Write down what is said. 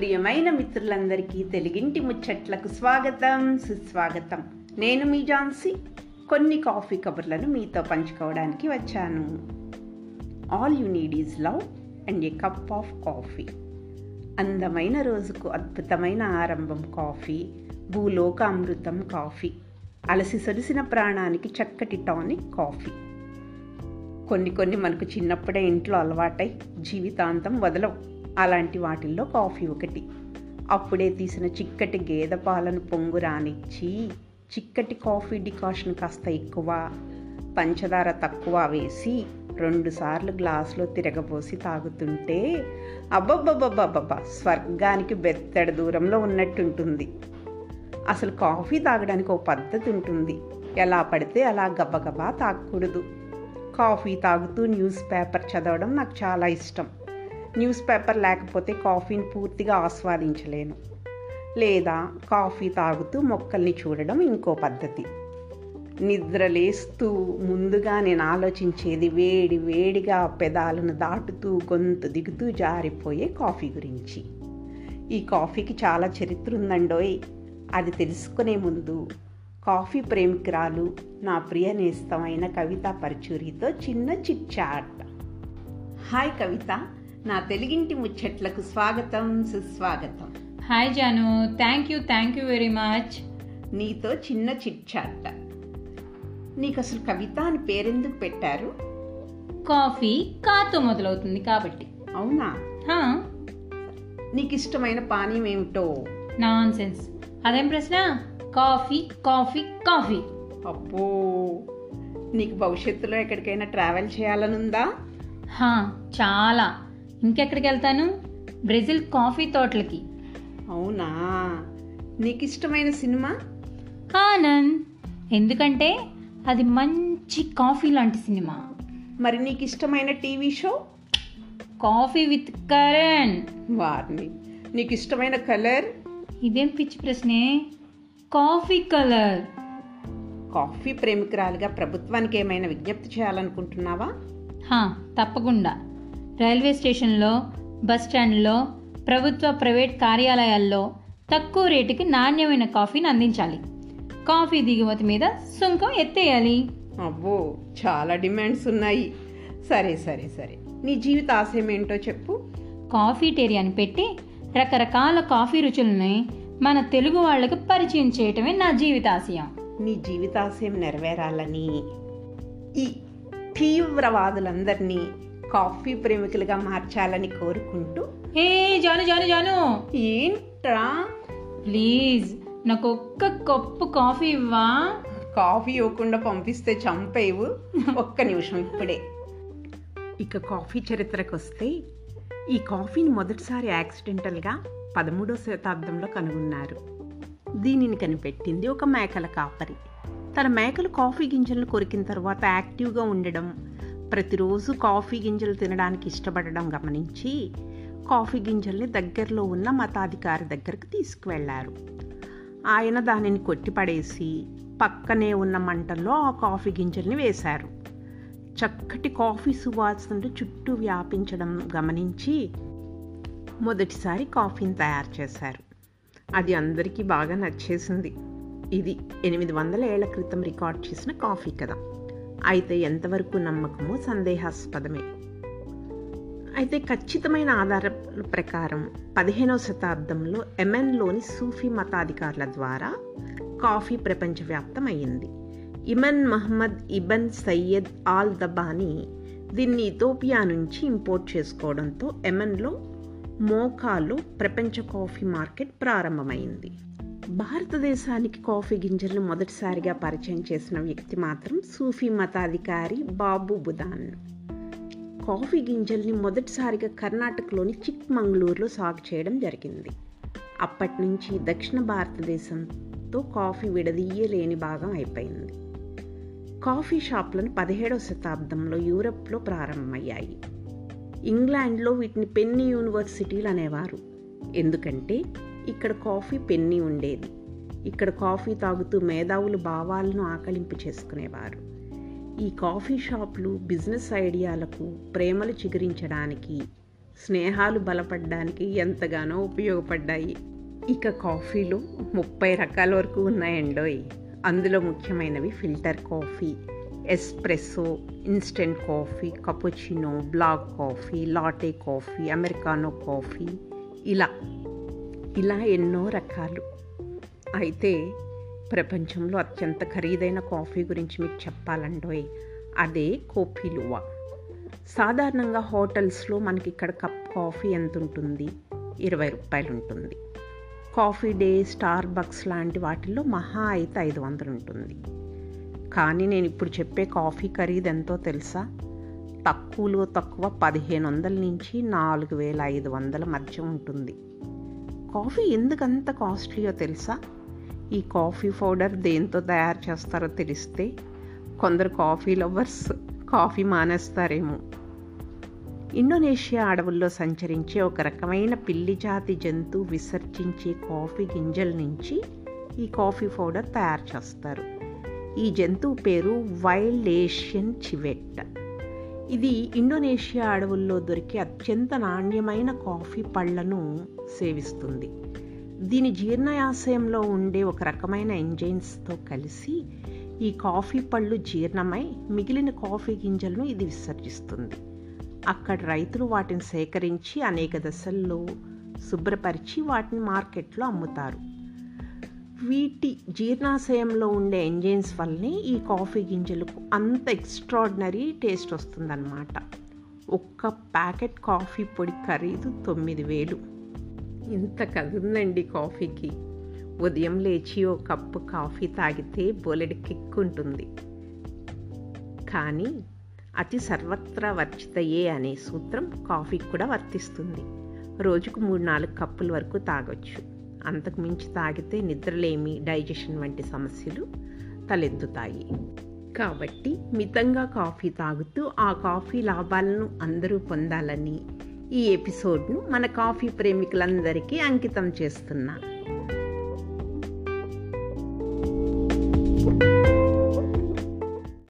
ప్రియమైన మిత్రులందరికీ తెలుగింటి ముచ్చట్లకు స్వాగతం సుస్వాగతం. నేను మీ జాన్సీ కొన్ని కాఫీ కబుర్లను మీతో పంచుకోవడానికి వచ్చాను. All you need is love and a cup of coffee అందమైన రోజుకు అద్భుతమైన ఆరంభం కాఫీ భూలోక అమృతం కాఫీ అలసి సొలిసిన ప్రాణానికి చక్కటి టానిక్ కాఫీ. కొన్ని కొన్ని మనకు చిన్నప్పుడే ఇంట్లో అలవాటై జీవితాంతం వదలవు. అలాంటి వాటిల్లో కాఫీ ఒకటి. అప్పుడే తీసిన చిక్కటి గేదె పాలను పొంగు రానిచ్చి చిక్కటి కాఫీ డికాషన్ కాస్త ఎక్కువ పంచదార తక్కువ వేసి రెండుసార్లు గ్లాసులో తిరగబోసి తాగుతుంటే అబ్బబ్బబ్బబ్బబ్బబ్బా స్వర్గానికి బెత్తడి దూరంలో ఉన్నట్టుంటుంది. అసలు కాఫీ తాగడానికి ఒక పద్ధతి ఉంటుంది. ఎలా పడితే అలా గబగబా తాగకూడదు కాఫీ తాగుతూ న్యూస్ పేపర్ చదవడం నాకు చాలా ఇష్టం. న్యూస్ పేపర్ లేకపోతే కాఫీని పూర్తిగా ఆస్వాదించలేను. లేదా కాఫీ తాగుతూ మొక్కల్ని చూడడం ఇంకో పద్ధతి. నిద్ర లేస్తూ ముందుగా నేను ఆలోచించేది వేడి వేడిగా పెదాలను దాటుతూ గొంతు దిగుతూ జారిపోయే కాఫీ గురించి. ఈ కాఫీకి చాలా చరిత్ర ఉందండోయ్. అది తెలుసుకునే ముందు కాఫీ ప్రేమికురాలు నా ప్రియ నేస్తమైన కవిత పరచూరితో చిన్న చిట్చాట్ హాయ్ కవిత. నా తెలుగింటి ముచ్చట్లకు స్వాగతం సుస్వాగతం. Hi Jaanu thank you thank you very much నీతో చిన్న చిట్చాట్. నీకు అసలు కవిత అని పేరెందుకు పెట్టారు? కాఫీ కాతో మొదలవుతుంది కాబట్టి. అవునా? హా నీకు ఇష్టమైన పానీయం ఏమిటో నాన్ సెన్స్ అదేం ప్రశ్న? కాఫీ కాఫీ కాఫీ అబ్బో! నీకు భవిష్యత్తులో ఎక్కడికైనా ట్రావెల్ చేయాలనుందా? హా చాలా. ఇంకెక్కడికి వెళ్తాను? బ్రెజిల్ కాఫీ తోటలకి. అవునా? నీకు ఇష్టమైన సినిమా? ఆనంద్ ఎందుకంటే అది మంచి కాఫీ లాంటి సినిమా. మరి నీకు ఇష్టమైన TV show? Coffee with Karan. వారిని. నీకు ఇష్టమైన కలర్? ఇదేం పిచ్చి ప్రశ్నే? Coffee colour. కాఫీ ప్రేమికురాలుగా ప్రభుత్వానికి ఏమైనా విజ్ఞప్తి చేయాలనుకుంటున్నావా? తప్పకుండా. రైల్వే స్టేషన్లో బస్ స్టాండ్లో ప్రభుత్వ ప్రైవేట్ కార్యాలయాల్లో తక్కువ రేటుకి నాణ్యమైన కాఫీని అందించాలి. కాఫీ దిగుమతి మీద సుంకం ఎత్తేయాలి. అబ్బో చాలా డిమాండ్స్ ఉన్నాయి. సరే సరే సరే. నీ జీవిత ఆశయం ఏంటో చెప్పు. కాఫీ టేరియాని పెట్టి రకరకాల కాఫీ రుచులని మన తెలుగు వాళ్ళకి పరిచయం చేయటమే నా జీవితాశయం నీ జీవితాశయం నెరవేరాలని ఈ తీవ్రవాదులందరినీ కాఫీ ప్రేమికులుగా మార్చాలని కోరుకుంటూ ఏ జాను జాను జాను. ఏంట్రా? ప్లీజ్ నాకు ఒక్క కప్పు కాఫీ ఇవ్వా? కాఫీ ఇవ్వకుండా పంపిస్తే చంపేవు. ఒక్క నిమిషం ఇప్పుడే. ఇక కాఫీ చరిత్రకు వస్తే ఈ కాఫీని మొదటిసారి యాక్సిడెంటల్గా పదమూడో శతాబ్దంలో కనుగొన్నారు. దీనిని కనిపెట్టింది ఒక మేకల కాపరి. తన మేకలు కాఫీ గింజలను కొరికిన తర్వాత యాక్టివ్గా ఉండడం ప్రతిరోజు కాఫీ గింజలు తినడానికి ఇష్టపడడం గమనించి కాఫీ గింజల్ని దగ్గరలో ఉన్న మతాధికారి దగ్గరకు తీసుకువెళ్ళారు ఆయన దానిని కొట్టిపడేసి పక్కనే ఉన్న మంటల్లో ఆ కాఫీ గింజల్ని వేశారు. చక్కటి కాఫీ సువాసనలు చుట్టూ వ్యాపించడం గమనించి మొదటిసారి కాఫీని తయారు చేశారు. అది అందరికీ బాగా నచ్చేసింది. ఇది ఎనిమిది వందల ఏళ్ళ క్రితం రికార్డ్ చేసిన కాఫీ కథ అయితే ఎంతవరకు నమ్మకమో సందేహాస్పదమే. అయితే ఖచ్చితమైన ఆధారాల ప్రకారం పదిహేనవ శతాబ్దంలో ఎమెన్లోని సూఫీ మతాధికారుల ద్వారా కాఫీ ప్రపంచవ్యాప్తం అయింది Imam Muhammad ibn Sayyid al Dhabhani దీన్ని ఇథోపియా నుంచి ఇంపోర్ట్ చేసుకోవడంతో ఎమెన్లో మోకాలో ప్రపంచ కాఫీ మార్కెట్ ప్రారంభమైంది. భారతదేశానికి కాఫీ గింజలను మొదటిసారిగా పరిచయం చేసిన వ్యక్తి మాత్రం సూఫీ మతాధికారి బాబు బుదాన్ కాఫీ గింజల్ని మొదటిసారిగా కర్ణాటకలోని చిక్మంగళూరులో సాగు చేయడం జరిగింది. అప్పటి నుంచి దక్షిణ భారతదేశంతో కాఫీ విడదీయలేని భాగం అయిపోయింది. కాఫీ షాప్లను పదిహేడవ శతాబ్దంలో యూరప్లో ప్రారంభమయ్యాయి. ఇంగ్లాండ్లో వీటిని పెన్ని యూనివర్సిటీలు అనేవారు. ఎందుకంటే ఇక్కడ కాఫీ పెన్ని ఉండేది. ఇక్కడ కాఫీ తాగుతూ మేధావులు భావాలను ఆకలింపు చేసుకునేవారు. ఈ కాఫీ షాపులు బిజినెస్ ఐడియాలకు ప్రేమలు చిగురించడానికి స్నేహాలు బలపడడానికి ఎంతగానో ఉపయోగపడ్డాయి. ఇక కాఫీలు ముప్పై రకాల వరకు ఉన్నాయండోయ్. అందులో ముఖ్యమైనవి filter coffee espresso instant coffee cappuccino black coffee latte coffee americano coffee ఇలా. ఇలా ఎన్నో రకాలు. అయితే ప్రపంచంలో అత్యంత ఖరీదైన కాఫీ గురించి మీకు చెప్పాలండోయ్ అదే కోఫీలువా సాధారణంగా హోటల్స్లో మనకి ఇక్కడ కప్ కాఫీ ఎంత ఉంటుంది ఇరవై రూపాయలు ఉంటుంది కాఫీ డే స్టార్ బక్స్ లాంటి వాటిల్లో మహా అయితే ఐదు వందలు ఉంటుంది కానీ నేను ఇప్పుడు చెప్పే కాఫీ ఖరీదు ఎంతో తెలుసా? తక్కువలో తక్కువ పదిహేను వందల నుంచి నాలుగు వేల ఐదు వందల మధ్య ఉంటుంది. కాఫీ ఎందుకంత కాస్ట్లీయో తెలుసా? ఈ కాఫీ పౌడర్ దేంతో తయారు చేస్తారో తెలిస్తే కొందరు కాఫీ లవర్స్ కాఫీ మానేస్తారేమో. ఇండోనేషియా అడవుల్లో సంచరించే ఒక రకమైన పిల్లి జాతి జంతువు విసర్జించే కాఫీ గింజల నుంచి ఈ కాఫీ పౌడర్ తయారు చేస్తారు. ఈ జంతువు పేరు వైల్డ్ ఏషియన్ చివెట్. ఇది ఇండోనేషియా అడవుల్లో దొరికే అత్యంత నాణ్యమైన కాఫీ పళ్ళను సేవిస్తుంది. దీని జీర్ణయాశయంలో ఉండే ఒక రకమైన ఎంజైన్స్తో కలిసి ఈ కాఫీ పళ్ళు జీర్ణమై మిగిలిన కాఫీ గింజలను ఇది విసర్జిస్తుంది. అక్కడ రైతులు వాటిని సేకరించి అనేక దశల్లో శుభ్రపరిచి వాటిని మార్కెట్లో అమ్ముతారు. వీటి జీర్ణాశయంలో ఉండే ఎంజైన్స్ వల్లనే ఈ కాఫీ గింజలకు అంత ఎక్స్ట్రాడినరీ టేస్ట్ వస్తుందన్నమాట. ఒక్క ప్యాకెట్ కాఫీ పొడి ఖరీదు తొమ్మిది వేలు. ఇంత కదుందండి కాఫీకి. ఉదయం లేచి ఓ కప్పు కాఫీ తాగితే బోలెడు కిక్ ఉంటుంది. కానీ అతి సర్వత్రా వర్జితయే అనే సూత్రం కాఫీకి కూడా వర్తిస్తుంది. రోజుకు మూడు నాలుగు కప్పుల వరకు తాగొచ్చు. అంతకు మించి తాగితే నిద్రలేమి డైజెషన్ వంటి సమస్యలు తలెత్తుతాయి. కాబట్టి మితంగా కాఫీ తాగుతూ ఆ కాఫీ లాభాలను అందరూ పొందాలని ఈ ఎపిసోడ్ను మన కాఫీ ప్రేమికులందరికీ అంకితం చేస్తున్నా.